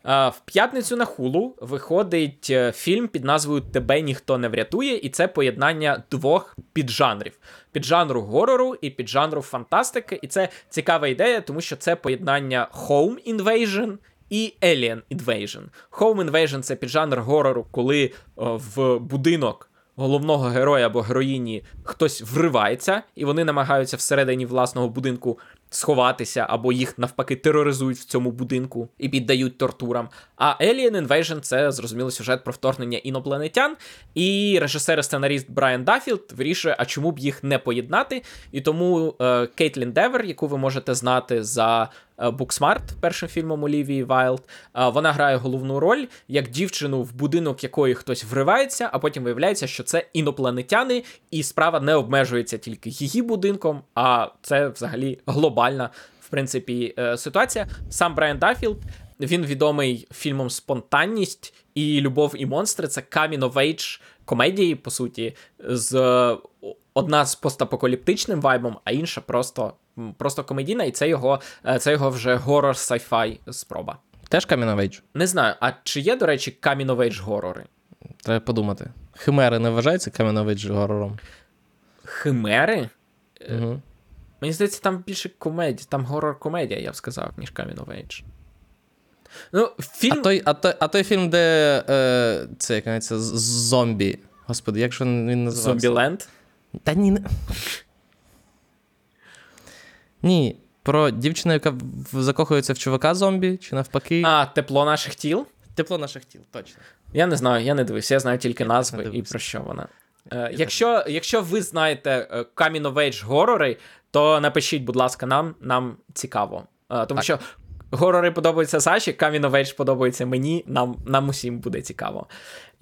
А, В п'ятницю на хулу виходить е, фільм під назвою Тебе ніхто не врятує, і це поєднання двох піджанрів: піджанру горору і піджанру фантастики. І це цікава ідея, тому що це поєднання Home Invasion і Alien Invasion. Home Invasion — це піджанр горору, коли о, в будинок. Головного героя або героїні хтось вривається, і вони намагаються всередині власного будинку сховатися, або їх навпаки тероризують в цьому будинку і піддають тортурам. А Alien Invasion — це зрозуміло сюжет про вторгнення інопланетян. І режисер і сценаріст Брайан Дафілд вирішує, а чому б їх не поєднати. І тому е, Кейтлін Девер, яку ви можете знати за е, Booksmart, першим фільмом Олівії Вайлд, е, вона грає головну роль як дівчину, в будинок якої хтось вривається, а потім виявляється, що це інопланетяни, і справа не обмежується тільки її будинком, а це взагалі глобальна. принципі, е, ситуація. Сам Брайан Даффілд, він відомий фільмом Спонтанність і Любов і монстри. Це age комедії, по суті, з одна з постапокаліптичним вайбом, а інша просто просто комедійна, і це його е, це його вже горор сайфай спроба. Теж coming? Не знаю, а чи є, до речі, of age горори? Треба подумати. Химери не вважаються of горором? Химери? Угу. Мені здається, там більше комедія, там горор-комедія, я б сказав, ніж Coming. Ну, фільм... А той а той, а той фільм, де е, це як називається, зомбі. Господи, як же він називався? Зомбіленд? Та ні. Ні. Про дівчину, яка закохується в чувака зомбі, чи навпаки. А, тепло наших тіл? Тепло наших тіл, точно. Я не знаю, я не дивився, я знаю тільки назви і про що вона. Е, якщо якщо ви знаєте Coming of Age горори, то напишіть, будь ласка, нам нам цікаво. Е, тому так. що горори подобаються Саші, Coming of Age подобається мені, нам нам усім буде цікаво.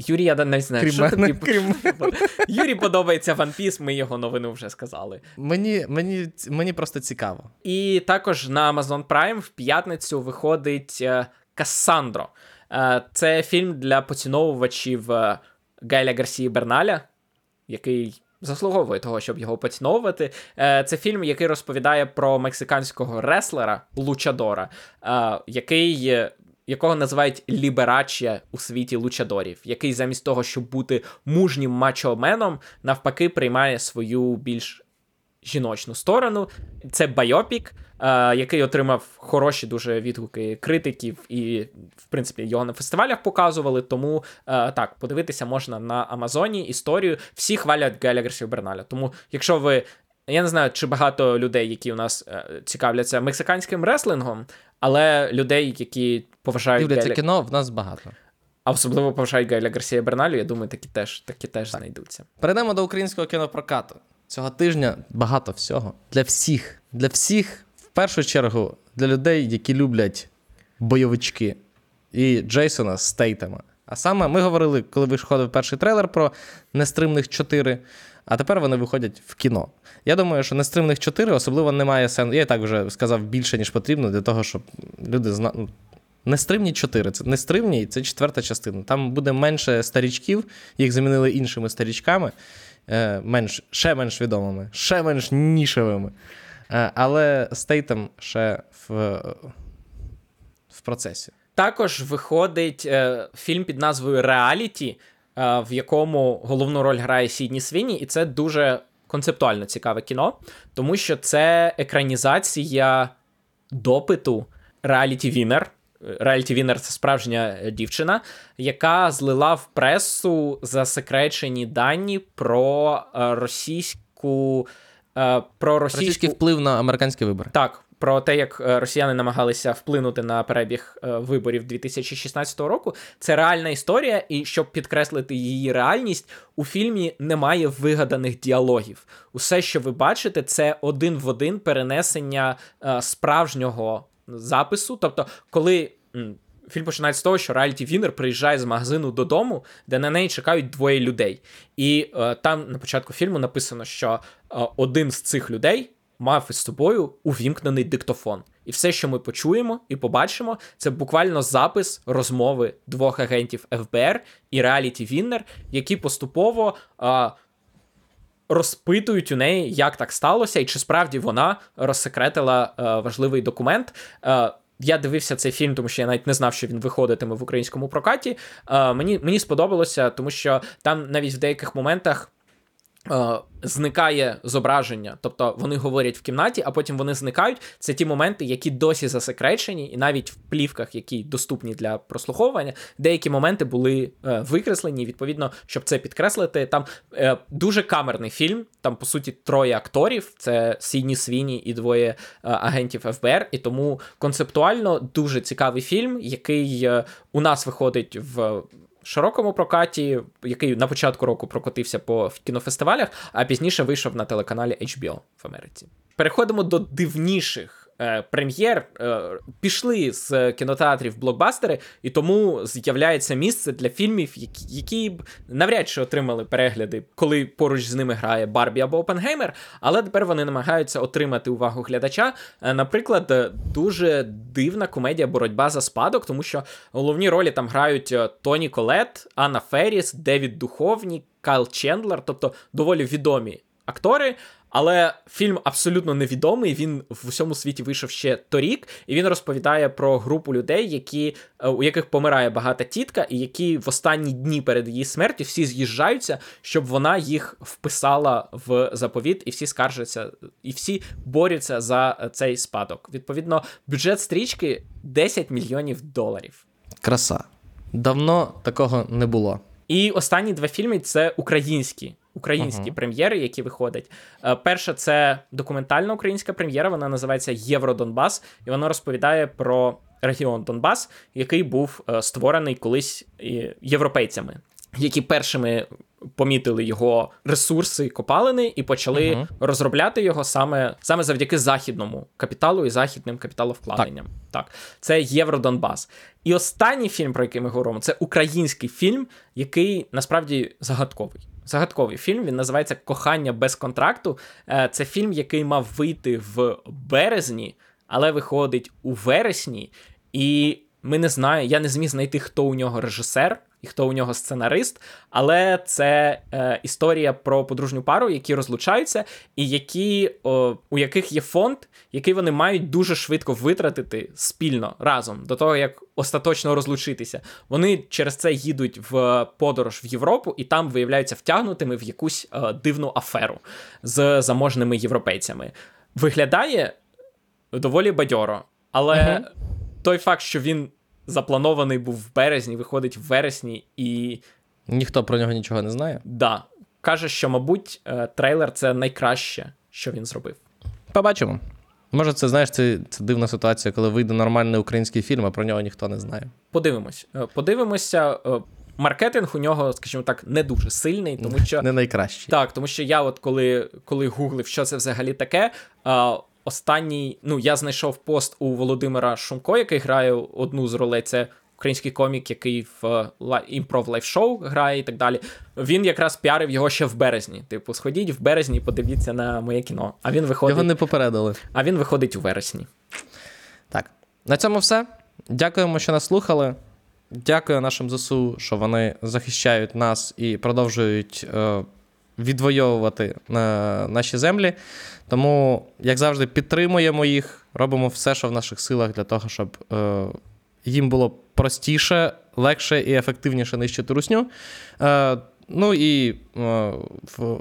Юрій, я не знаю, крім що мене, тобі крім... Юрій подобається One Piece, ми його новину вже сказали. Мені мені, мені просто цікаво. І також на Amazon Prime в п'ятницю виходить Кассандро. Це фільм для поціновувачів Гайля Гарсії Берналя, який заслуговує того, щоб його поціновувати. Е, це фільм, який розповідає про мексиканського реслера Лучадора, е, який. Якого називають ліберачія у світі лучадорів, який замість того, щоб бути мужнім мачоменом, навпаки, приймає свою більш жіночну сторону. Це Байопік, е, який отримав хороші дуже відгуки критиків, і, в принципі, його на фестивалях показували. Тому е, так, подивитися можна на Амазоні історію. Всі хвалять Геля Берналя. Тому, якщо ви. Я не знаю, чи багато людей, які у нас е, цікавляться мексиканським реслингом, але людей, які поважають Дивляться Геля... кіно, в нас багато. А особливо поважають Гайля Гарсія Берналю, я думаю, такі теж такі теж так. знайдуться. Перейдемо до українського кінопрокату. Цього тижня багато всього. Для всіх. Для всіх, в першу чергу, для людей, які люблять бойовички і Джейсона з Стейтема. А саме ми говорили, коли виходив перший трейлер про нестримних 4, а тепер вони виходять в кіно. Я думаю, що нестримних 4 особливо немає сенсу. Я і так вже сказав більше, ніж потрібно, для того, щоб люди знали. Ну, нестримні 4. Це нестримні, це четверта частина. Там буде менше старічків, їх замінили іншими старічками. Е, менш, ще менш відомими, ще менш нішевими. Е, але стейтем ще в, в процесі. Також виходить е, фільм під назвою Реаліті, в якому головну роль грає Сідні Свіні, і це дуже концептуально цікаве кіно, тому що це екранізація допиту Реаліті Вінер. Реаліті Вінер це справжня дівчина, яка злила в пресу засекречені дані про е, російську. Е, про російську... Російський вплив на американські вибори. Так, про те, як е, росіяни намагалися вплинути на перебіг виборів 2016 року. Це реальна історія, і щоб підкреслити її реальність, у фільмі немає вигаданих діалогів. Усе, що ви бачите, це один в один перенесення справжнього запису. Тобто, коли фільм починається з того, що Реаліті Вінер приїжджає з магазину додому, де на неї чекають двоє людей. І е, там на початку фільму написано, що е, один з цих людей мав із собою увімкнений диктофон. І все, що ми почуємо і побачимо, це буквально запис розмови двох агентів ФБР і Реаліті Віннер, які поступово. Е, розпитують у неї, як так сталося, і чи справді вона розсекретила е, важливий документ. Е, я дивився цей фільм, тому що я навіть не знав, що він виходитиме в українському прокаті. Е, мені, Мені сподобалося, тому що там навіть в деяких моментах. Е, зникає зображення, тобто вони говорять в кімнаті, а потім вони зникають. Це ті моменти, які досі засекречені, і навіть в плівках, які доступні для прослуховування, деякі моменти були е, викреслені. Відповідно, щоб це підкреслити, там е, дуже камерний фільм. Там, по суті, троє акторів: це Сідні Свіні і двоє е, агентів ФБР. І тому концептуально дуже цікавий фільм, який е, у нас виходить в широкому прокаті, який на початку року прокотився по кінофестивалях, а пізніше вийшов на телеканалі HBO в Америці. Переходимо до дивніших прем'єр е, пішли з кінотеатрів блокбастери, і тому з'являється місце для фільмів, які, б навряд чи отримали перегляди, коли поруч з ними грає Барбі або Опенгеймер, але тепер вони намагаються отримати увагу глядача. Е, наприклад, е, дуже дивна комедія Боротьба за спадок, тому що головні ролі там грають е, Тоні Колет, Анна Ферріс, Девід Духовні, Кайл Чендлер, тобто доволі відомі актори. Але фільм абсолютно невідомий. Він в усьому світі вийшов ще торік, і він розповідає про групу людей, які, е, у яких помирає багата тітка, і які в останні дні перед її смертю всі з'їжджаються, щоб вона їх вписала в заповіт, і всі скаржаться, і всі борються за е, цей спадок. Відповідно, бюджет стрічки 10 мільйонів доларів. Краса. Давно такого не було. І останні два фільми це українські. Українські uh-huh. прем'єри, які виходять. Е, перша це документальна українська прем'єра, вона називається Євродонбас, і вона розповідає про регіон Донбас, який був е, створений колись європейцями, які першими помітили його ресурси копалини і почали uh-huh. розробляти його саме саме завдяки західному капіталу і західним капіталовкладенням. Так. так, це Євродонбас. І останній фільм, про який ми говоримо, це український фільм, який насправді загадковий. Загадковий фільм. Він називається Кохання без контракту. Е, це фільм, який мав вийти в березні, але виходить у вересні. І ми не знаємо, я не зміг знайти, хто у нього режисер і хто у нього сценарист. Але це е, історія про подружню пару, які розлучаються, і які, о, у яких є фонд, який вони мають дуже швидко витратити спільно разом до того, як остаточно розлучитися. Вони через це їдуть в подорож в Європу і там виявляються втягнутими в якусь е, дивну аферу з заможними європейцями. Виглядає доволі бадьоро, але той факт, що він запланований був в березні, виходить в вересні, і. Ніхто про нього нічого не знає. Да. Каже, що, мабуть, е, трейлер це найкраще, що він зробив. Побачимо. Може, це знаєш, це це дивна ситуація, коли вийде нормальний український фільм, а про нього ніхто не знає. Подивимось. Е, подивимося. Е, маркетинг у нього, скажімо так, не дуже сильний, тому що не найкращий. Так, тому що я, от коли коли гуглив, що це взагалі таке, останній, ну я знайшов пост у Володимира Шумко, який грає одну з ролей. Це український комік, який в improv live-шоу грає і так далі. Він якраз піарив його ще в березні. Типу, сходіть в березні, і подивіться на моє кіно. А він виходить. Його не попередили. А він виходить у вересні. Так. На цьому все. Дякуємо, що нас слухали. Дякую нашим ЗСУ, що вони захищають нас і продовжують е, відвоювати е, наші землі. Тому, як завжди, підтримуємо їх, робимо все, що в наших силах для того, щоб е, їм було простіше, легше і ефективніше нищити русню. Е, Ну і в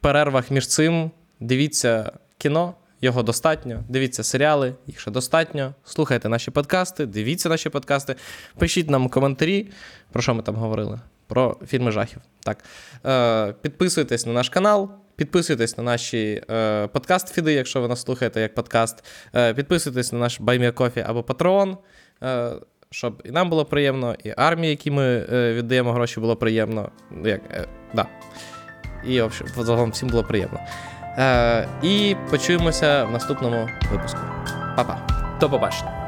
перервах між цим дивіться кіно. Його достатньо. Дивіться серіали, їх ще достатньо. Слухайте наші подкасти, дивіться наші подкасти, пишіть нам коментарі, про що ми там говорили. Про фільми жахів. Так. Е, Підписуйтесь на наш канал, Підписуйтесь на наші е, подкаст-фіди, якщо ви нас слухаєте як подкаст. Е, Підписуйтесь на наш Кофі або Patreon, е, щоб і нам було приємно, і армії, які ми е, віддаємо гроші, було приємно. Як, е, да. І общем, загалом всім було приємно. Е, І почуємося в наступному випуску. Па-па. До побачення.